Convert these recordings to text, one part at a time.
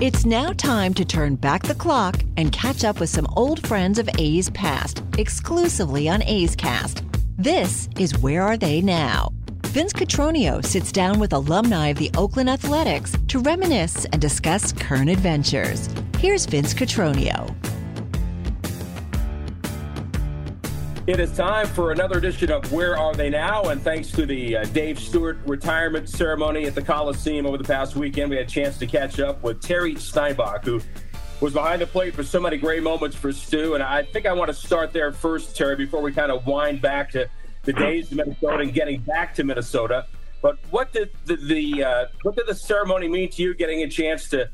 It's now time to turn back the clock and catch up with some old friends of A's past, exclusively on A's Cast. This is Where Are They Now? Vince Cotroneo sits down with alumni of the Oakland Athletics to reminisce and discuss current adventures. Here's Vince Cotroneo. It is time for another edition of Where Are They Now? And thanks to the uh, Dave Stewart retirement ceremony at the Coliseum over the past weekend, we had a chance to catch up with Terry Steinbach, who was behind the plate for so many great moments for Stu. And I think I want to start there first, Terry, before we kind of wind back to the days of Minnesota and getting back to Minnesota. But what did the, the uh, what did the ceremony mean to you? Getting a chance to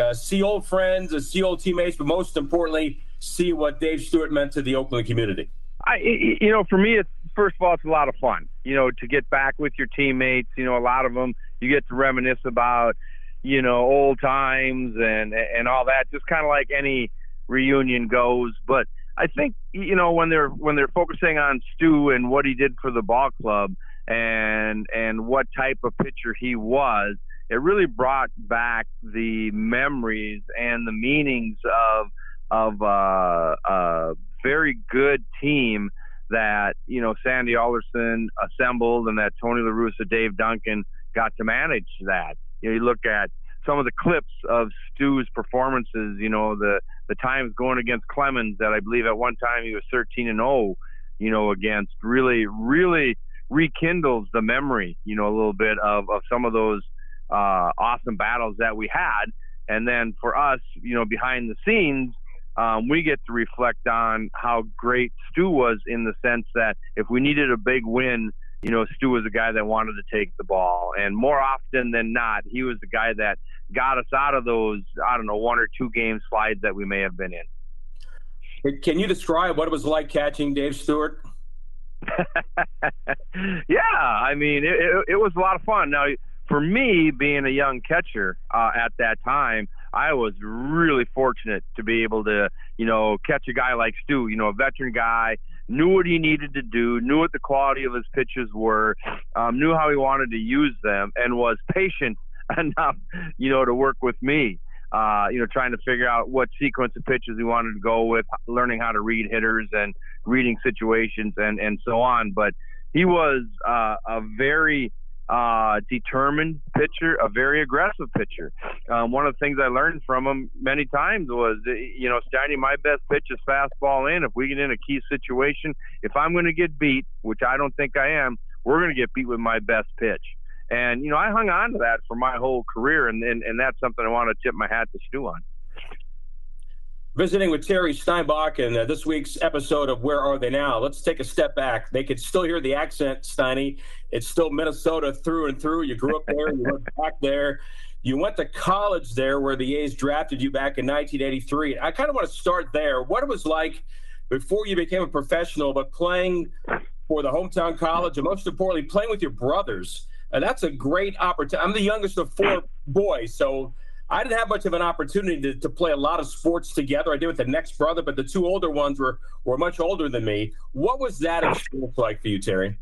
uh, see old friends, see old teammates, but most importantly, see what Dave Stewart meant to the Oakland community. I, you know, for me, it's first of all, it's a lot of fun. You know, to get back with your teammates. You know, a lot of them you get to reminisce about, you know, old times and and all that. Just kind of like any reunion goes. But I think you know when they're when they're focusing on Stu and what he did for the ball club and and what type of pitcher he was, it really brought back the memories and the meanings of of uh, uh, very good team that you know Sandy Alderson assembled and that Tony La Russa, Dave Duncan got to manage that. You know, you look at some of the clips of Stu's performances. You know, the the times going against Clemens that I believe at one time he was 13 and 0. You know, against really really rekindles the memory. You know, a little bit of of some of those uh, awesome battles that we had. And then for us, you know, behind the scenes, um, we get to reflect on how great Stu was in the sense that if we needed a big win, you know, Stu was a guy that wanted to take the ball. And more often than not, he was the guy that got us out of those, I don't know, one or two game slides that we may have been in. Can you describe what it was like catching Dave Stewart? yeah, I mean, it, it, it, was a lot of fun. Now, for me, being a young catcher uh, at that time, I was really fortunate to be able to, you know, catch a guy like Stu, you know, a veteran guy, knew what he needed to do, knew what the quality of his pitches were, um, knew how he wanted to use them, and was patient enough, you know, to work with me. Uh, you know, trying to figure out what sequence of pitches he wanted to go with, learning how to read hitters and reading situations and and so on. But he was uh, a very uh, determined pitcher, a very aggressive pitcher. Um, one of the things I learned from him many times was, you know, Steiny, my best pitch is fastball in. If we get in a key situation, if I'm going to get beat, which I don't think I am, we're going to get beat with my best pitch. And, you know, I hung on to that for my whole career, and, and, and that's something I want to tip my hat to Stu on. Visiting with Terry Steinbach in uh, this week's episode of Where Are They Now? Let's take a step back. They could still hear the accent, Steiny. It's still Minnesota through and through. You grew up there, you went back there. You went to college there where the A's drafted you back in 1983. I kind of want to start there. What it was like before you became a professional, but playing for the hometown college, and most importantly, playing with your brothers. And that's a great opportunity. I'm the youngest of four boys, so I didn't have much of an opportunity to, to play a lot of sports together. I did with the next brother, but the two older ones were, were much older than me. What was that experience like for you, Terry?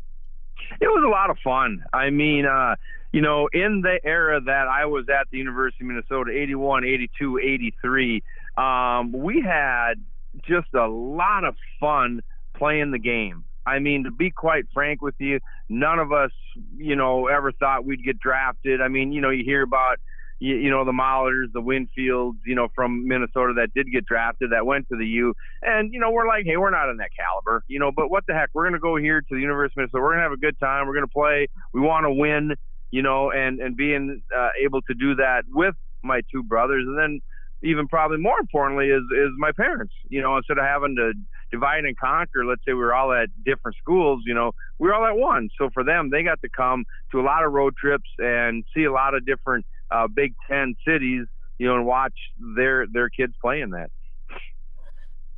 It was a lot of fun. I mean, uh, you know, in the era that I was at the University of Minnesota, 81, 82, 83, um, we had just a lot of fun playing the game. I, I mean, to be quite frank with you, none of us, you know, ever thought we'd get drafted. I mean, you know, you hear about, you, you know, the Mollers, the Winfields, you know, from Minnesota that did get drafted that went to the U. And, you know, we're like, hey, we're not in that caliber, you know, but what the heck? We're to go here to the University of Minnesota. We're to have a good time. We're to play. We want to win, you know, and, and being uh, able to do that with my two brothers. And then, even probably more importantly is is my parents. You know, instead of having to divide and conquer, let's say we were all at different schools, you know, we were all at one. So for them, they got to come to a lot of road trips and see a lot of different uh, Big Ten cities, you know, and watch their their kids play in that.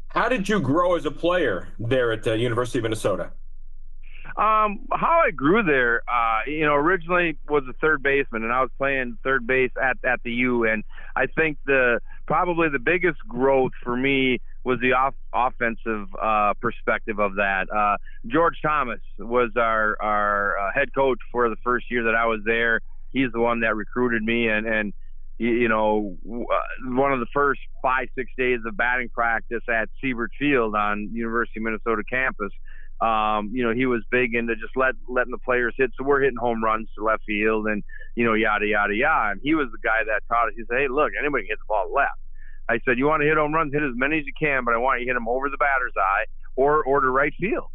How did you grow as a player there at the University of Minnesota? Um, how I grew there, uh, you know, originally was a third baseman, and I was playing third base at at the U. And I think the probably the biggest growth for me was the off, offensive uh, perspective of that. Uh, George Thomas was our our uh, head coach for the first year that I was there. He's the one that recruited me, and and you know, uh, one of the first five six days of batting practice at Siebert Field on University of Minnesota campus um, you know, he was big into just let letting the players hit. So we're hitting home runs to left field and, you know, yada, yada, yada. And he was the guy that taught us. He said, hey, look, anybody can hit the ball left. I said, you want to hit home runs, hit as many as you can, but I want you to hit them over the batter's eye or, or to right field.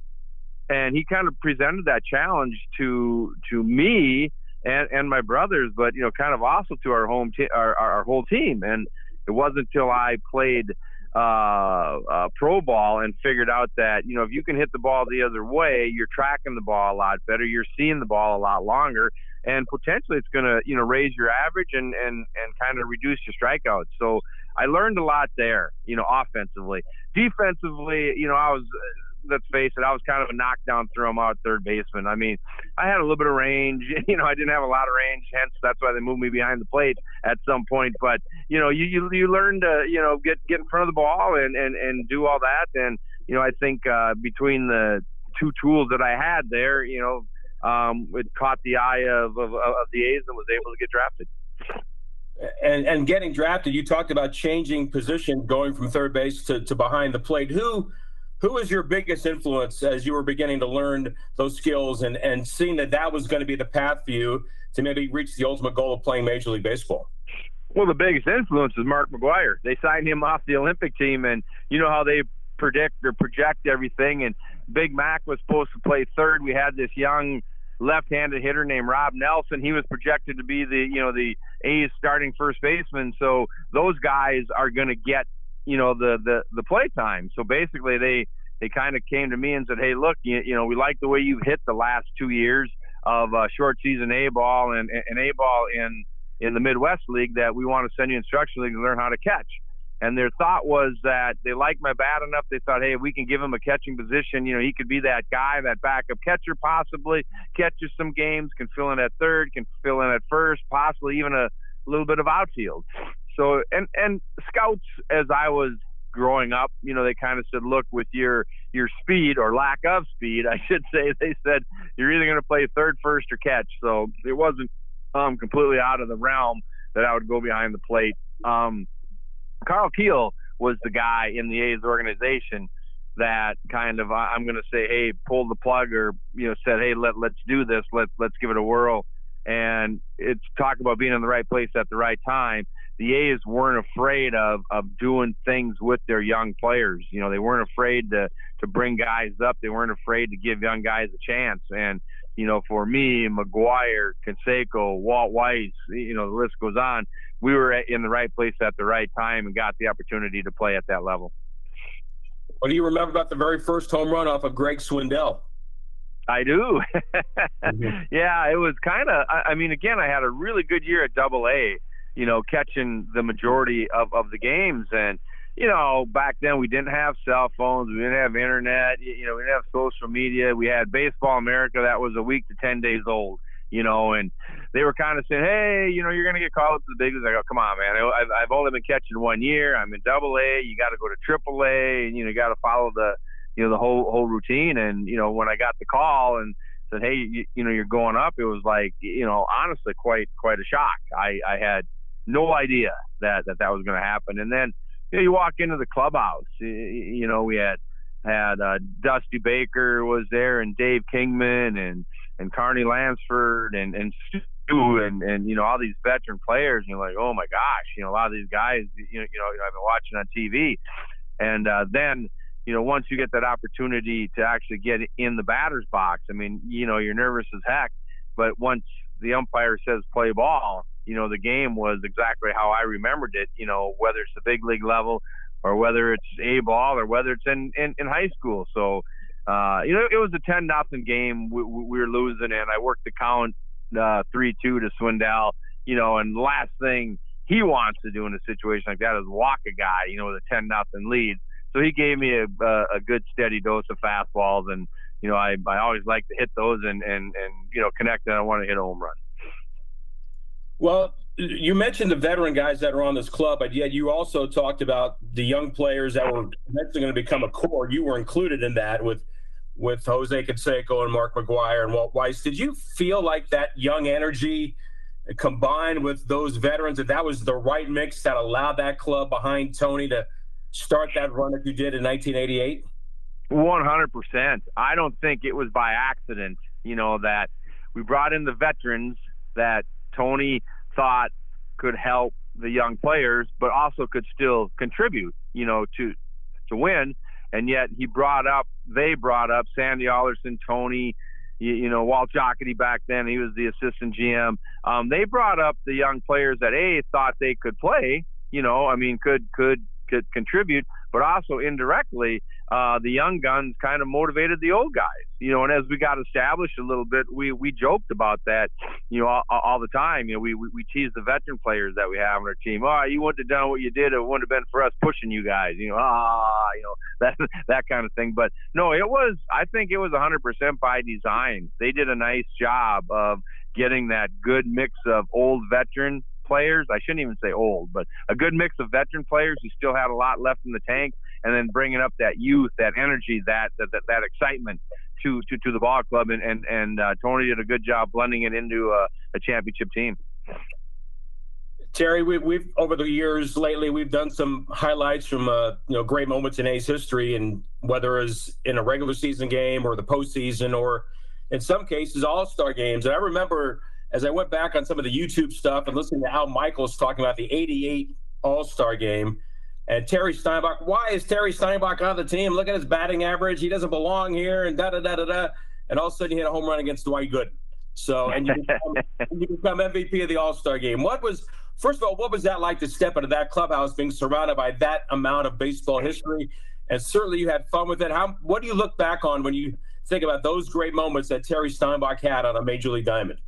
And he kind of presented that challenge to to me and, and my brothers, but, you know, kind of also to our home, te- our, our whole team. And it wasn't until I played – uh, uh, pro ball and figured out that you know if you can hit the ball the other way, you're tracking the ball a lot better, you're seeing the ball a lot longer, and potentially it's going to you know raise your average and and and kind of reduce your strikeouts. So I learned a lot there, you know, offensively. Defensively, you know, I was let's face it, I was kind of a knockdown throw him out third baseman. I mean, I had a little bit of range. You know, I didn't have a lot of range, hence that's why they moved me behind the plate at some point. But you know, you you, you learn to you know get get in front of the ball and and and do all that. And you know, I think uh, between the two tools that I had there, you know, um, it caught the eye of, of, of the A's and was able to get drafted. And, and getting drafted, you talked about changing position, going from third base to, to behind the plate. Who who was your biggest influence as you were beginning to learn those skills and, and seeing that that was going to be the path for you to maybe reach the ultimate goal of playing Major League Baseball? Well, the biggest influence is Mark McGwire. They signed him off the Olympic team, and you know how they predict or project everything. And Big Mac was supposed to play third. We had this young left-handed hitter named Rob Nelson. He was projected to be the you know the A's starting first baseman. So those guys are going to get you know the the the play time. So basically, they they kind of came to me and said, "Hey, look, you, you know, we like the way you've hit the last two years of uh, short season A ball and, A ball in in the Midwest League. That we want to send you instruction league to learn how to catch." And their thought was that they liked my bat enough. They thought, hey, we can give him a catching position. You know, he could be that guy, that backup catcher, possibly catches some games, can fill in at third, can fill in at first, possibly even a little bit of outfield. So and and scouts as I was growing up, you know, they kind of said, look, with your your speed or lack of speed, I should say, they said you're either going to play third, first, or catch. So it wasn't um, completely out of the realm that I would go behind the plate. Um, Karl Kuehl was the guy in the A's organization that kind of I'm going to say, hey, pull the plug, or you know, said, hey, let let's do this, let let's give it a whirl. And it's talk about being in the right place at the right time the A's weren't afraid of of doing things with their young players. You know, they weren't afraid to to bring guys up. They weren't afraid to give young guys a chance. And you know, for me, McGwire, Canseco, Walt Weiss, you know, the list goes on. We were in the right place at the right time and got the opportunity to play at that level. What do you remember about the very first home run off of Greg Swindell? I do. mm-hmm. Yeah, it was kind of. I, I mean, again, I had a really good year at Double A you know, catching the majority of, of the games. And, you know, back then we didn't have cell phones, we didn't have internet, you know, we didn't have social media. We had Baseball America that was a week to 10 days old, you know, and they were kind of saying, hey, you know, you're going to get called up to the big leagues. I go, come on, man. I've, I've only been catching one year. I'm in double A. You got to go to triple A and, you know, you got to follow the, you know, the whole, whole routine. And, you know, when I got the call and, said, "Hey, you, you know, you're going up." It was like, you know, honestly, quite quite a shock. I I had no idea that that, that was going to happen. And then you, know, you walk into the clubhouse. You know, we had had uh, Dusty Baker was there, and Dave Kingman, and and Carney Lansford, and and Stu, and and you know all these veteran players. And you're like, oh my gosh, you know a lot of these guys, you know, you know I've been watching on TV, and uh, then you know once you get that opportunity to actually get in the batter's box, I mean, you know, you're nervous as heck, but once the umpire says play ball, you know, the game was exactly how I remembered it. You know, whether it's the big league level or whether it's a ball or whether it's in, in, in high school. So, uh, you know, it was a 10 nothing game. We, we, were losing and I worked the count, uh, three, two to Swindell, you know, and last thing he wants to do in a situation like that is walk a guy, you know, with a 10 nothing lead. So he gave me a, a, a good steady dose of fastballs and, you know, I, I always like to hit those and, and, and, you know, connect and I want to hit a home run. Well, you mentioned the veteran guys that are on this club, but yet you also talked about the young players that were eventually going to become a core. You were included in that with with Jose Canseco and Mark McGwire and Walt Weiss. Did you feel like that young energy combined with those veterans that that was the right mix that allowed that club behind Tony to start that run that you did in 1988? 100%. I don't think it was by accident, you know, that we brought in the veterans that Tony thought could help the young players, but also could still contribute, you know, to to win. And yet he brought up, they brought up Sandy Alderson, Tony, you, you know, Walt Jocketty back then. He was the assistant GM. Um, they brought up the young players that a thought they could play. You know, I mean, could could could contribute, but also indirectly, uh, the young guns kind of motivated the old guys. You know, and as we got established a little bit, we we joked about that, you know, all, all the time. You know, we, we we tease the veteran players that we have on our team. Oh, you wouldn't have done what you did; it wouldn't have been for us pushing you guys. You know, ah, you know that that kind of thing. But no, it was. I think it was 100% by design. They did a nice job of getting that good mix of old veteran players. I shouldn't even say old, but a good mix of veteran players who still had a lot left in the tank, and then bringing up that youth, that energy, that that, that, that excitement to, to to the ball club. And and and uh, Tony did a good job blending it into a, a championship team. Terry, we, have over the years lately we've done some highlights from uh, you know great moments in A's history, and whether it's in a regular season game or the postseason, or in some cases All Star games. And I remember as I went back on some of the YouTube stuff and listening to Al Michaels talking about the 88 All Star game and Terry Steinbach, why is Terry Steinbach on the team? Look at his batting average. He doesn't belong here and da da da da da. And all of a sudden, he hit a home run against Dwight Gooden. So, and you become, you become MVP of the All Star game. What was, first of all, what was that like to step into that clubhouse being surrounded by that amount of baseball history? And certainly you had fun with it. How, what do you look back on when you think about those great moments that Terry Steinbach had on a major league diamond?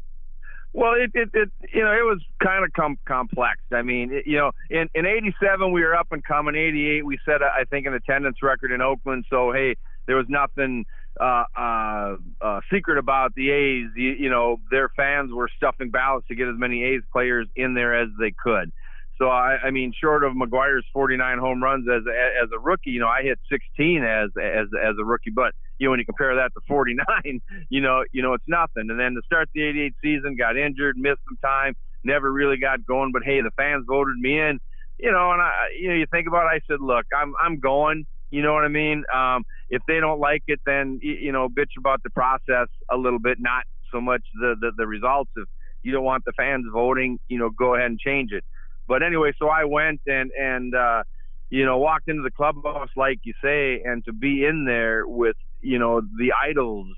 Well, it, it, it you know it was kind of com- complex. I mean, it, you know, in in '87 we were up and coming. '88 we set I think an attendance record in Oakland. So hey, there was nothing uh, uh, uh, secret about the A's. You, you know, their fans were stuffing ballots to get as many A's players in there as they could. So I, I mean, short of McGwire's 49 home runs as as a rookie, you know, I hit 16 as as as a rookie. But you know, when you compare that to 49, you know, you know, it's nothing. And then to start the 88 season, got injured, missed some time, never really got going. But hey, the fans voted me in, you know, and I, you know, you think about it, I said, look, I'm I'm going. You know what I mean? Um, if they don't like it, then you know, bitch about the process a little bit, not so much the the, the results. If you don't want the fans voting, you know, go ahead and change it. But anyway, so I went and and uh, you know walked into the clubhouse like you say, and to be in there with you know the idols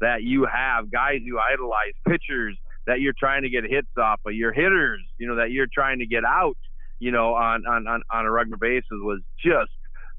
that you have, guys you idolize, pitchers that you're trying to get hits off of, your hitters, you know that you're trying to get out, you know on on on, on a regular basis was just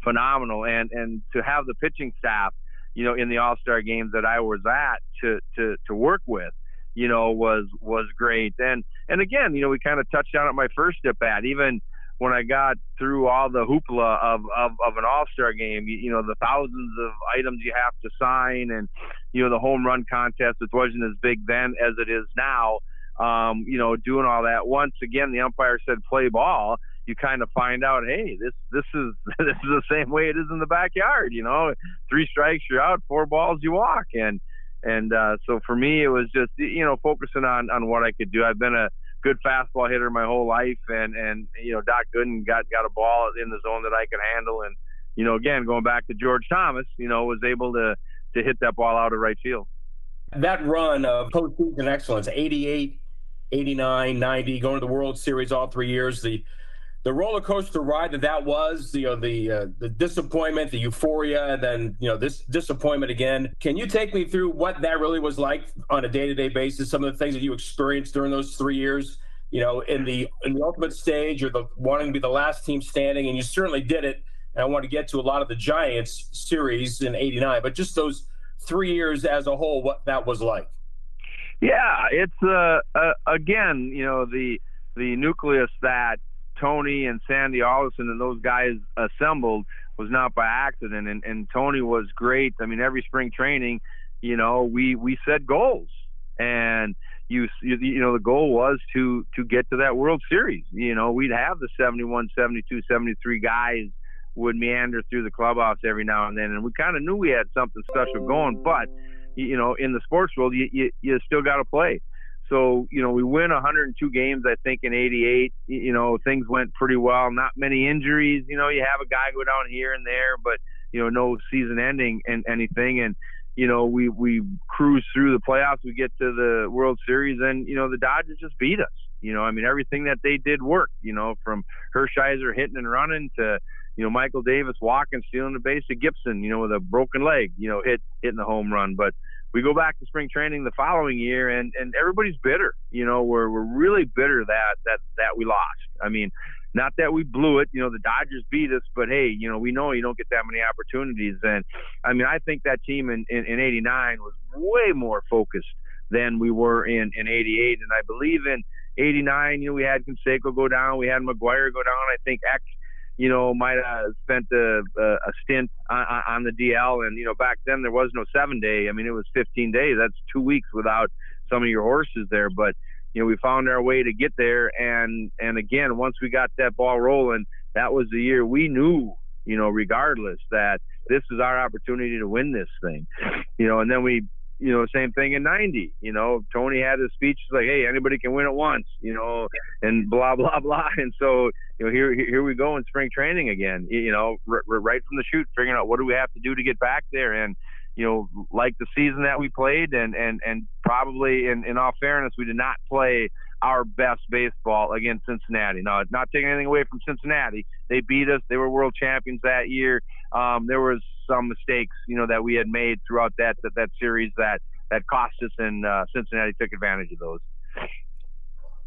phenomenal, and and to have the pitching staff, you know, in the All Star games that I was at to to to work with you know, was was great. And and again, you know, we kind of touched on it my first at bat. Even when I got through all the hoopla of of, of an All Star game, you, you know, the thousands of items you have to sign, and you know, the home run contest, which wasn't as big then as it is now. Um, you know, doing all that. Once again, the umpire said play ball. You kind of find out, hey, this this is this is the same way it is in the backyard. You know, three strikes you're out, four balls you walk, and and uh, so for me, it was just you know focusing on on what I could do. I've been a good fastball hitter my whole life, and and you know Doc Gooden got got a ball in the zone that I could handle, and you know, again, going back to George Thomas, you know, was able to to hit that ball out of right field. That run of postseason excellence, 88, 89, 90, going to the World Series all three years, the the roller coaster ride that that was, you know, the uh, the disappointment, the euphoria, and then you know this disappointment again. Can you take me through what that really was like on a day to day basis? Some of the things that you experienced during those three years, you know, in the in the ultimate stage, or the wanting to be the last team standing, and you certainly did it. And I want to get to a lot of the Giants series in '89, but just those three years as a whole, what that was like. Yeah, it's uh, uh again, you know, the the nucleus that Tony and Sandy Alderson and those guys assembled was not by accident. And, and Tony was great. I mean, every spring training, you know, we, we set goals and you, you, you know, the goal was to, to get to that World Series. You know, we'd have the 71, 72, 73 guys would meander through the clubhouse every now and then. And we kind of knew we had something special going, but you know, in the sports world, you, you, you still got to play. So, you know, we win 102 games, I think, in 88. You know, things went pretty well. Not many injuries. You know, you have a guy go down here and there, but, you know, no season ending and anything. And, you know, we, we cruise through the playoffs. We get to the World Series, and, you know, the Dodgers just beat us. You know, I mean, everything that they did worked, you know, from Hershiser hitting and running to, you know, Michael Davis walking, stealing the base to Gibson, you know, with a broken leg, you know, hit hitting the home run. But we go back to spring training the following year and and everybody's bitter. You know we're we're really bitter that that that we lost. I mean not that we blew it you know the dodgers beat us but hey you know we know you don't get that many opportunities. And i mean i think that team in in, in 89 was way more focused than we were in in 88 and i believe in 89 you know we had Canseco go down we had McGwire go down. I think Eck you know, might have spent a, a stint on, on, the DL. And, you know, back then there was no seven day. I mean, it was 15 days. That's two weeks without some of your horses there. But, you know, we found our way to get there. And, and again, once we got that ball rolling, that was the year we knew, you know, regardless that this is our opportunity to win this thing, you know, and then we, you know, same thing in 90. You know, Tony had his speech like, hey, anybody can win at once, you know, and blah, blah, blah. And so, you know, here, here we go in spring training again, you know, r- right from the shoot, figuring out what do we have to do to get back there. And, you know, like the season that we played and, and, and probably in, in all fairness, we did not play our best baseball against Cincinnati. Now, not taking anything away from Cincinnati. They beat us. They were world champions that year. Um, there was some mistakes, you know, that we had made throughout that that, that series that that cost us, and uh, Cincinnati took advantage of those.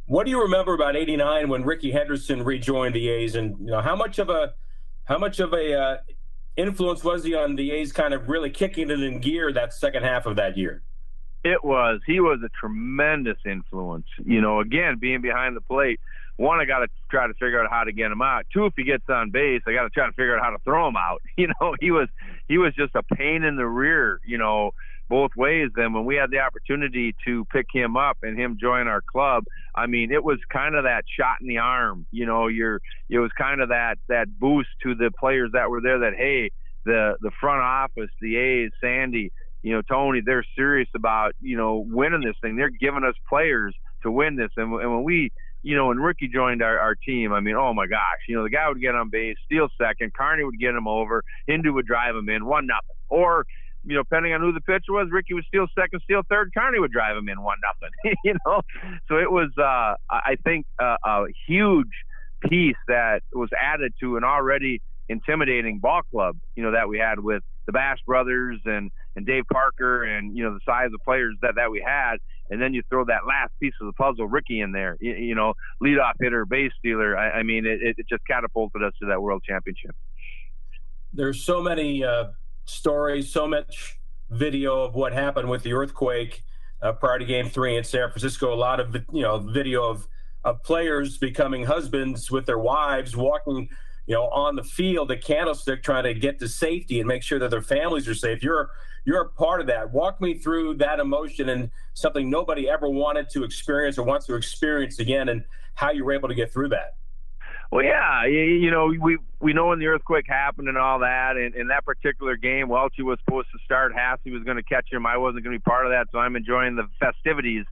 What do you remember about '89 when Rickey Henderson rejoined the A's, and you know how much of a how much of a uh, influence was he on the A's kind of really kicking it in gear that second half of that year? It was. He was a tremendous influence. You know, again, being behind the plate. One, I got to try to figure out how to get him out. Two, if he gets on base, I got to try to figure out how to throw him out. You know, he was he was just a pain in the rear. You know, both ways. Then when we had the opportunity to pick him up and him join our club, I mean, it was kind of that shot in the arm. You know, you're it was kind of that that boost to the players that were there. That hey, the the front office, the A's, Sandy, you know, Tony, they're serious about, you know, winning this thing. They're giving us players to win this. And, and when we, you know, when Rickey joined our, our team, I mean, oh my gosh, you know, the guy would get on base, steal second, Carney would get him over, Hendu would drive him in, one nothing. Or, you know, depending on who the pitcher was, Rickey would steal second, steal third, Carney would drive him in one nothing. you know, so it was, uh, I think, uh, a huge piece that was added to an already intimidating ball club, you know, that we had with the Bash brothers and and Dave Parker and you know the size of players that that we had, and then you throw that last piece of the puzzle, Rickey, in there. You, you know, leadoff hitter, base stealer. I, I mean, it, it just catapulted us to that world championship. There's so many uh, stories, so much video of what happened with the earthquake uh, prior to Game Three in San Francisco. A lot of you know video of of players becoming husbands with their wives, walking you know, on the field at Candlestick trying to get to safety and make sure that their families are safe. You're you're a part of that. Walk me through that emotion and something nobody ever wanted to experience or wants to experience again, and how you were able to get through that. Well, yeah, you, you know, we we know when the earthquake happened and all that, and in that particular game, Welchie was supposed to start. Hassey was going to catch him. I wasn't going to be part of that, so I'm enjoying the festivities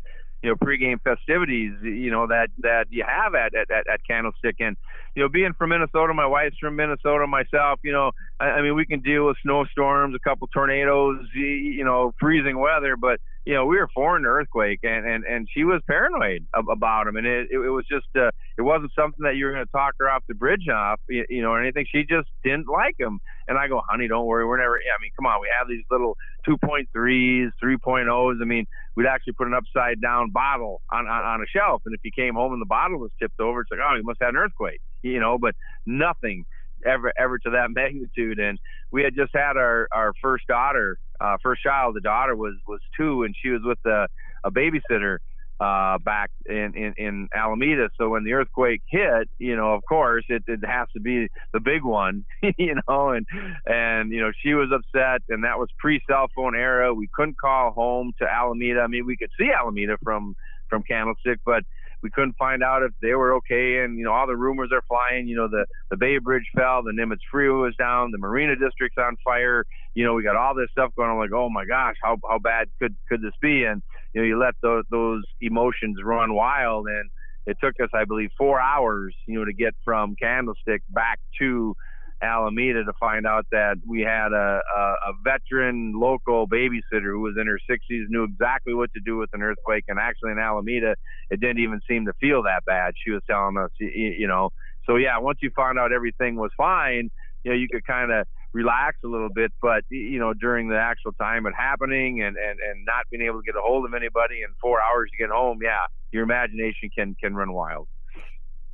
you know pregame festivities you know that that you have at at, at, Candlestick. And you know being from Minnesota my wife's from Minnesota myself you know I, I mean we can deal with snowstorms a couple tornadoes you know freezing weather but you know we were foreign to earthquake and and and she was paranoid about him and it it, was just uh, it wasn't something that you were going to talk her off the bridge off you, you know or anything she just didn't like him and I go honey don't worry we're never I mean come on we have these little 2.3s 3.0s I mean we'd actually put an upside down bottle on, on, on a shelf. And if you came home and the bottle was tipped over, it's like, oh, you must have an earthquake, you know, but nothing ever, ever to that magnitude. And we had just had our, our first daughter, uh, first child. The daughter was, was two and she was with a, a babysitter uh, back in, in, in Alameda. So when the earthquake hit, you know, of course, it, it has to be the big one, you know, and, and, you know, she was upset and that was pre cell phone era. We couldn't call home to Alameda. I mean, we could see Alameda from, from Candlestick, but we couldn't find out if they were okay. And, you know, all the rumors are flying, you know, the, the Bay Bridge fell, the Nimitz Freeway was down, the Marina District's on fire. You know, we got all this stuff going on. Like, oh my gosh, how, how bad could, could this be? And, you know, you let those, those emotions run wild. And it took us, I believe, four hours, you know, to get from Candlestick back to, Alameda to find out that we had a, a, a, veteran local babysitter who was in her 60s, knew exactly what to do with an earthquake. And actually, in Alameda, it didn't even seem to feel that bad. She was telling us, you, know. So, yeah, once you found out everything was fine, you know, you could kind of relax a little bit. But, you know, during the actual time of happening and, and, and not being able to get a hold of anybody in four hours to get home, yeah, your imagination can, can run wild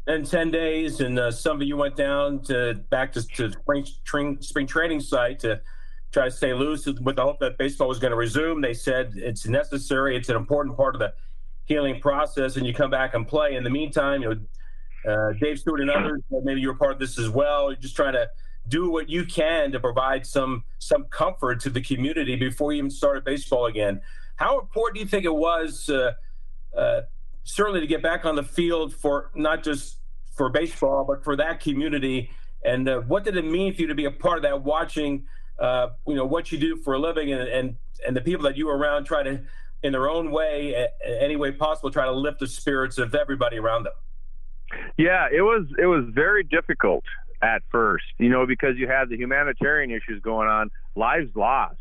then 10 days and uh, some of you went down to back to, to spring, spring, spring training site to try to stay loose with the hope that baseball was going to resume. They said it's necessary it's an important part of the healing process and you come back and play. In the meantime you know uh, dave stewart and others maybe you're part of this as well you're just trying to do what you can to provide some some comfort to the community before you even started baseball again. How important do you think it was uh, uh certainly to get back on the field for not just for baseball, but for that community. And uh, what did it mean for you to be a part of that, watching, uh, you know, what you do for a living and, and, and the people that you were around try to, in their own way, any way possible, try to lift the spirits of everybody around them? Yeah, it was, it was very difficult at first, you know, because you had the humanitarian issues going on, lives lost,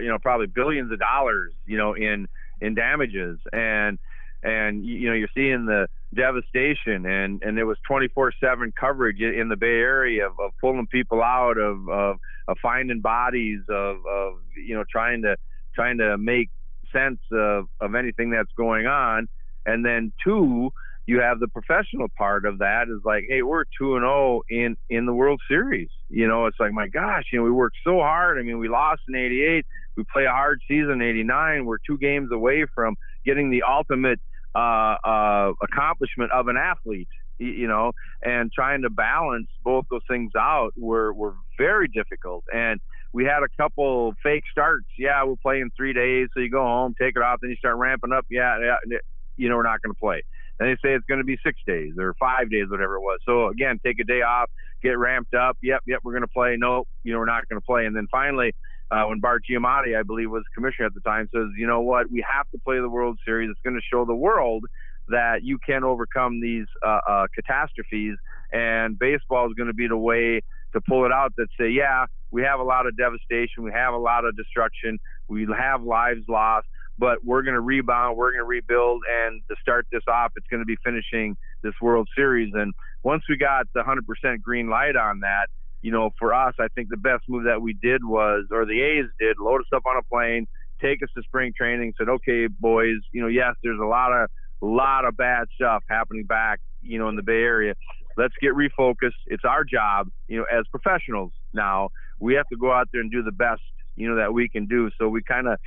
you know, probably billions of dollars, you know, in, in damages. And, and you know you're seeing the devastation and and there was 24/7 coverage in the Bay Area of, of pulling people out of, of of finding bodies of of you know trying to trying to make sense of of anything that's going on. And then two you have the professional part of that is like hey we're 2 and 0 in in the World Series. You know it's like my gosh you know we worked so hard. I mean we lost in 88 we play a hard season in 89 we're two games away from getting the ultimate uh, uh, accomplishment of an athlete, you know, and trying to balance both those things out were, were very difficult. And we had a couple fake starts. Yeah, we'll play in three days. So you go home, take it off, then you start ramping up. Yeah, yeah you know, we're not going to play. Then they say it's going to be six days or five days, whatever it was. So again, take a day off, get ramped up. Yep, yep, we're going to play. No, you know, we're not going to play. And then finally, uh, when Bart Giamatti, I believe, was commissioner at the time, says, you know what, we have to play the World Series. It's going to show the world that you can overcome these uh, uh, catastrophes, and baseball is going to be the way to pull it out. That say, yeah, we have a lot of devastation, we have a lot of destruction, we have lives lost, but we're going to rebound, we're going to rebuild, and to start this off, it's going to be finishing this World Series. And once we got the 100% green light on that, you know, for us, I think the best move that we did was, or the A's did, load us up on a plane, take us to spring training, said, okay, boys, you know, yes, there's a lot of, lot of bad stuff happening back, you know, in the Bay Area. Let's get refocused. It's our job, you know, as professionals now. We have to go out there and do the best, you know, that we can do. So we kind of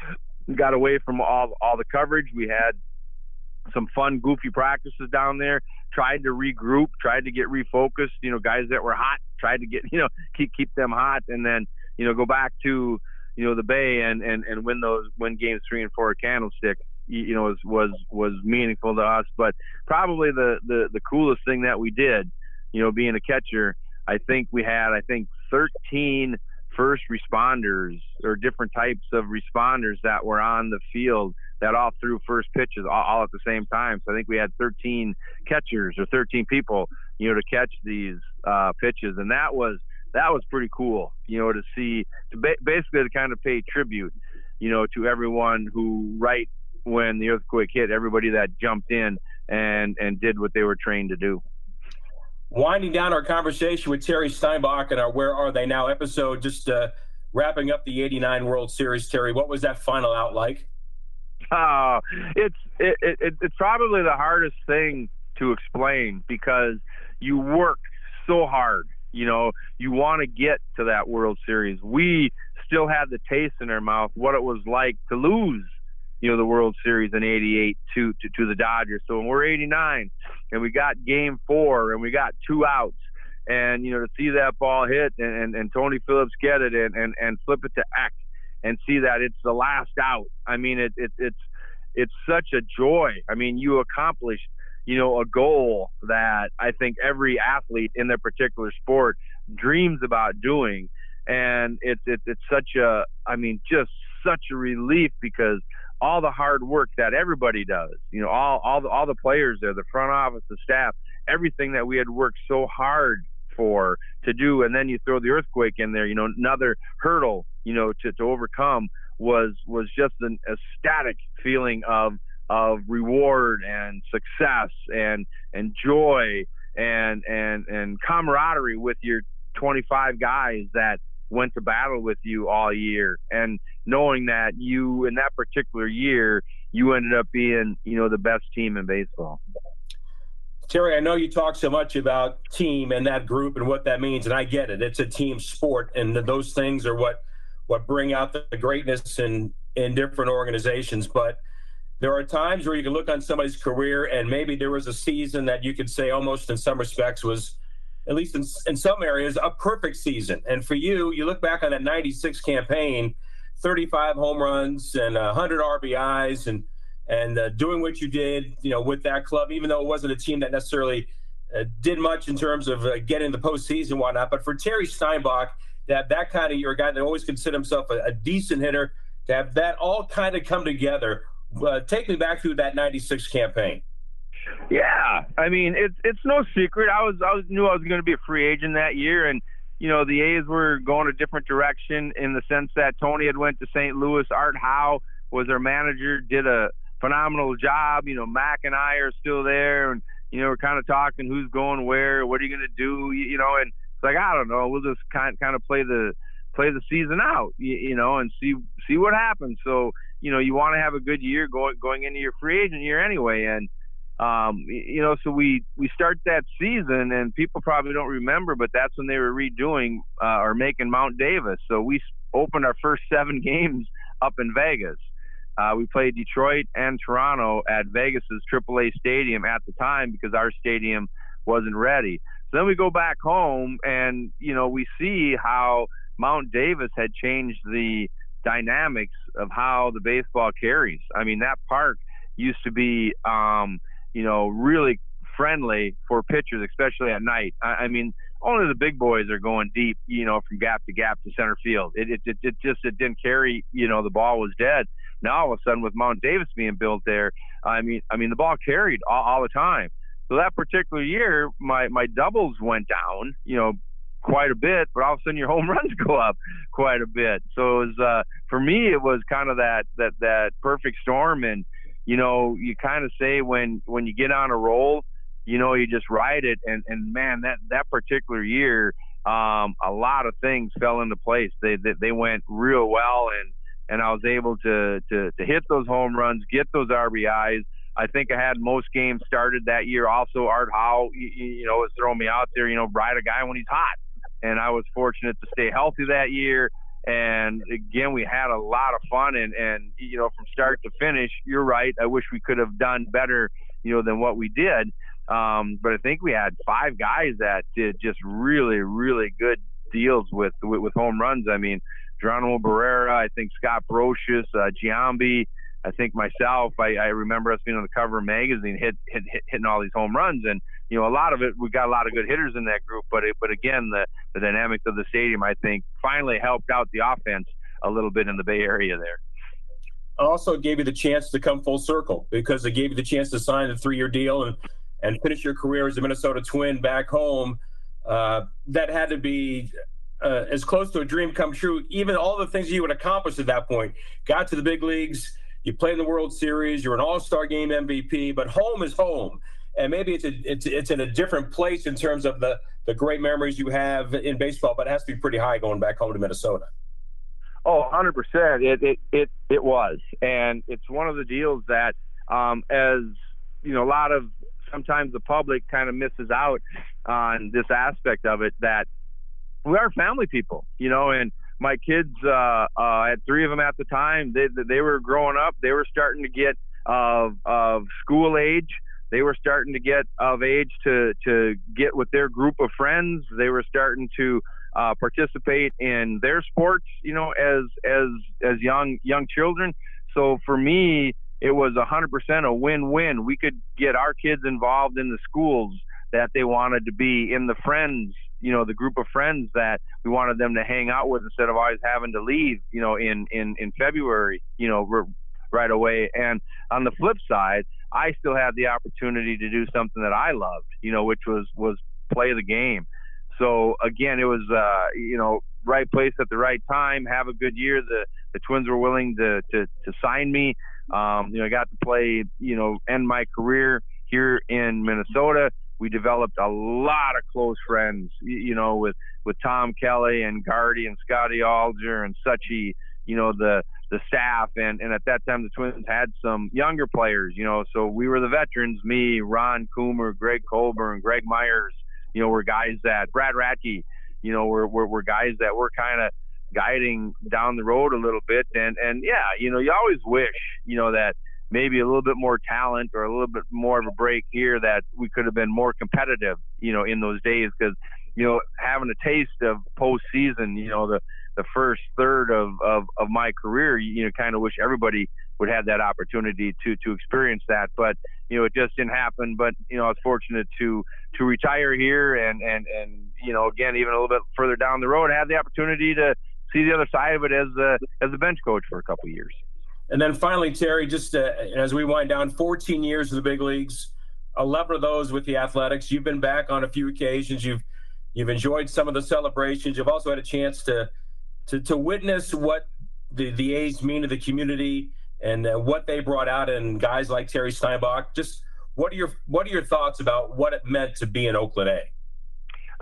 got away from all all the coverage. We had some fun, goofy practices down there. Tried to regroup, tried to get refocused. You know, guys that were hot, tried to get you know keep keep them hot, and then you know go back to you know the Bay and and and win those win games three and four at Candlestick. You know, was was was meaningful to us. But probably the the the coolest thing that we did, you know, being a catcher, I think we had I think 13 first responders or different types of responders that were on the field that all threw first pitches all, all, at the same time. So I think we had 13 catchers or 13 people, you know, to catch these uh, pitches, and that was that was pretty cool, you know, to see to ba- basically to kind of pay tribute, you know, to everyone who right when the earthquake hit, everybody that jumped in and and did what they were trained to do. Winding down our conversation with Terry Steinbach and our "Where Are They Now" episode, just uh, wrapping up the '89 World Series. Terry, what was that final out like? Uh, it's it, it, it's probably the hardest thing to explain because you work so hard. You know, you want to get to that World Series. We still had the taste in our mouth what it was like to lose you know the World Series in '88 to, to to the Dodgers. So when we're '89 and we got Game Four and we got two outs, and you know to see that ball hit and, and, and Tony Phillips get it and, and and flip it to Eck and see that it's the last out. I mean it, it it's it's such a joy. I mean you accomplished you know a goal that I think every athlete in their particular sport dreams about doing and it's it's it's such a I mean just such a relief because all the hard work that everybody does. You know, all all the all the players there, the front office, the staff, everything that we had worked so hard for to do, and then you throw the earthquake in there. You know, another hurdle. You know, to to overcome was was just an ecstatic feeling of of reward and success and and joy and and and camaraderie with your 25 guys that went to battle with you all year and knowing that you in that particular year you ended up being you know the best team in baseball terry i know you talk so much about team and that group and what that means and i get it it's a team sport and those things are what what bring out the greatness in in different organizations but there are times where you can look on somebody's career and maybe there was a season that you could say almost in some respects was at least in, in some areas, a perfect season. And for you, you look back on that 96 campaign, 35 home runs and 100 RBIs and and uh, doing what you did, you know, with that club, even though it wasn't a team that necessarily uh, did much in terms of uh, getting the postseason and whatnot. But for Terry Steinbach, to have that kind of, you're a guy that always considered himself a, a decent hitter, to have that all kind of come together. Uh, take me back through that 96 campaign. Yeah, I mean it's it's no secret. I was I was knew I was going to be a free agent that year, and you know the A's were going a different direction in the sense that Tony had went to St. Louis. Art Howe was their manager, did a phenomenal job. You know Mac and I are still there, and you know we're kind of talking who's going where, what are you going to do, you, you know, and it's like I don't know. We'll just kind kind of play the play the season out, you, you know, and see see what happens. So you know you want to have a good year going going into your free agent year anyway, and um, you know, so we we start that season, and people probably don't remember, but that's when they were redoing uh, or making Mount Davis. So we opened our first seven games up in Vegas. Uh, we played Detroit and Toronto at Vegas's AAA stadium at the time because our stadium wasn't ready. So then we go back home, and you know, we see how Mount Davis had changed the dynamics of how the baseball carries. I mean, that park used to be. Um, you know, really friendly for pitchers, especially at night. I, I mean, only the big boys are going deep, you know, from gap to gap to center field. It, it, it, it just it didn't carry, you know, the ball was dead. Now all of a sudden with Mount Davis being built there, I mean, I mean the ball carried all, all the time. So that particular year, my my doubles went down, you know, quite a bit, but all of a sudden your home runs go up quite a bit. So it was uh, for me, it was kind of that that that perfect storm and you know, you kind of say when when you get on a roll, you know, you just ride it. And and man, that that particular year, um, a lot of things fell into place. They they, they went real well, and and I was able to, to to hit those home runs, get those RBIs. I think I had most games started that year. Also, Art Howe, you, you know, was throwing me out there. You know, ride a guy when he's hot, and I was fortunate to stay healthy that year. And again, we had a lot of fun, and and you know, from start to finish, you're right. I wish we could have done better, you know, than what we did. Um, but I think we had five guys that did just really, really good deals with with, with home runs. I mean, Geronimo Berroa, I think Scott Brosius, uh, Giambi, I think myself, I, I remember us being on the cover of magazine, hit, hit, hit, hitting all these home runs, and you know a lot of it. We got a lot of good hitters in that group, but it, but again, the the dynamics of the stadium, I think, finally helped out the offense a little bit in the Bay Area there. also gave you the chance to come full circle because it gave you the chance to sign a three year deal and, and finish your career as a Minnesota Twin back home. Uh, that had to be uh, as close to a dream come true. Even all the things you would accomplish at that point, got to the big leagues, you played in the World Series, you're an All Star Game MVP, but home is home, and maybe it's a, it's it's in a different place in terms of the the great memories you have in baseball, but it has to be pretty high going back home to Minnesota. Oh, 100%. It, it, it, it was. And it's one of the deals that, um, as, you know, a lot of sometimes the public kind of misses out on this aspect of it that we are family people, you know, and my kids, uh, uh, had three of them at the time. They, they were growing up. They were starting to get of, of school age. They were starting to get of age to, to get with their group of friends. They were starting to, uh, participate in their sports, you know, as as as young young children. So for me, it was 100% a win-win. We could get our kids involved in the schools that they wanted to be, in the friends, you know, the group of friends that we wanted them to hang out with instead of always having to leave, you know, in in in February, you know, right away. And on the flip side, I still had the opportunity to do something that I loved, you know, which was was play the game. So again, it was uh, you know right place at the right time. Have a good year. The the Twins were willing to to, to sign me. Um, you know, I got to play. You know, end my career here in Minnesota. We developed a lot of close friends. You know, with with Tom Kelly and Gardy and Scotty Ullger and Suchy. You know the the staff and and at that time the Twins had some younger players. You know, so we were the veterans. Me, Ron Coomer, Greg Colbrunn, Greg Myers you know, we're guys that Brad Radke, you know, we're, we're, we're guys that we're kind of guiding down the road a little bit. And, and yeah, you know, you always wish, you know, that maybe a little bit more talent or a little bit more of a break here that we could have been more competitive, you know, in those days. Cause, you know, having a taste of postseason, you know, the, the first third of, of, of my career, you know, kind of wish everybody would have that opportunity to to experience that. But you know, it just didn't happen. But you know, I was fortunate to to retire here and and and you know, again, even a little bit further down the road, have the opportunity to see the other side of it as a as a bench coach for a couple of years. And then finally, Terry, just uh, as we wind down, 14 years of the big leagues, 11 of those with the Athletics. You've been back on a few occasions. You've you've enjoyed some of the celebrations. You've also had a chance to to to witness what the the A's mean to the community and uh, what they brought out and guys like Terry Steinbach. Just what are your what are your thoughts about what it meant to be in Oakland A?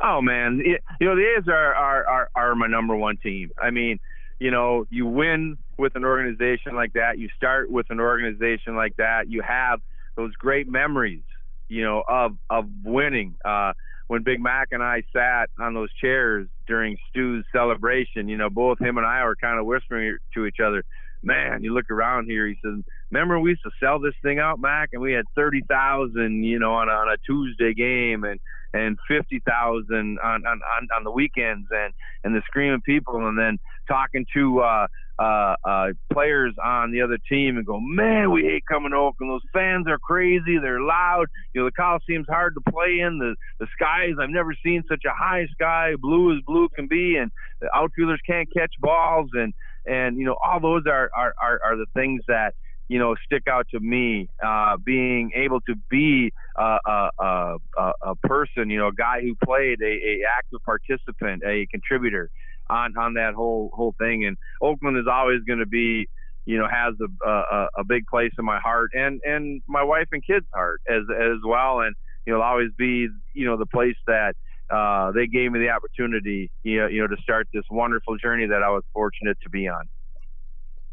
Oh man, you know the A's are, are are are my number one team. I mean, you know, you win with an organization like that. You start with an organization like that. You have those great memories, you know, of of winning. Uh, when Big Mac and I sat on those chairs during Stu's celebration, you know, both him and I were kind of whispering to each other, man, you look around here. He says, remember we used to sell this thing out, Mac, and we had thirty thousand, you know, on on a Tuesday game, and and fifty thousand on, on on the weekends, and and the screaming people, and then talking to uh, uh, uh, players on the other team, and go, man, we hate coming to Oakland. Those fans are crazy. They're loud. You know, the Coliseum's hard to play in. The the skies, I've never seen such a high sky, blue as blue can be, and the outfielders can't catch balls, and and you know all those are are, are, are the things that you know stick out to me uh, being able to be a, a, a, a, person you know a guy who played a, a active participant a contributor on on that whole whole thing and Oakland is always going to be you know has a, a a big place in my heart and and my wife and kids heart as as well and you know always be you know the place that uh, they gave me the opportunity, you know, you know, to start this wonderful journey that I was fortunate to be on.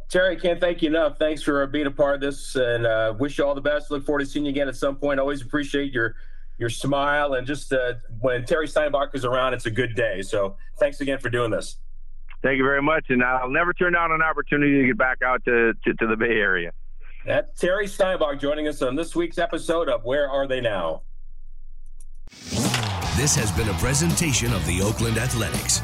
Terry, can't thank you enough. Thanks for being a part of this, and uh, wish you all the best. Look forward to seeing you again at some point. Always appreciate your your smile and just uh, when Terry Steinbach is around, it's a good day. So thanks again for doing this. Thank you very much, and I'll never turn down an opportunity to get back out to, to, to the Bay Area. That's Terry Steinbach joining us on this week's episode of Where Are They Now? This has been a presentation of the Oakland Athletics.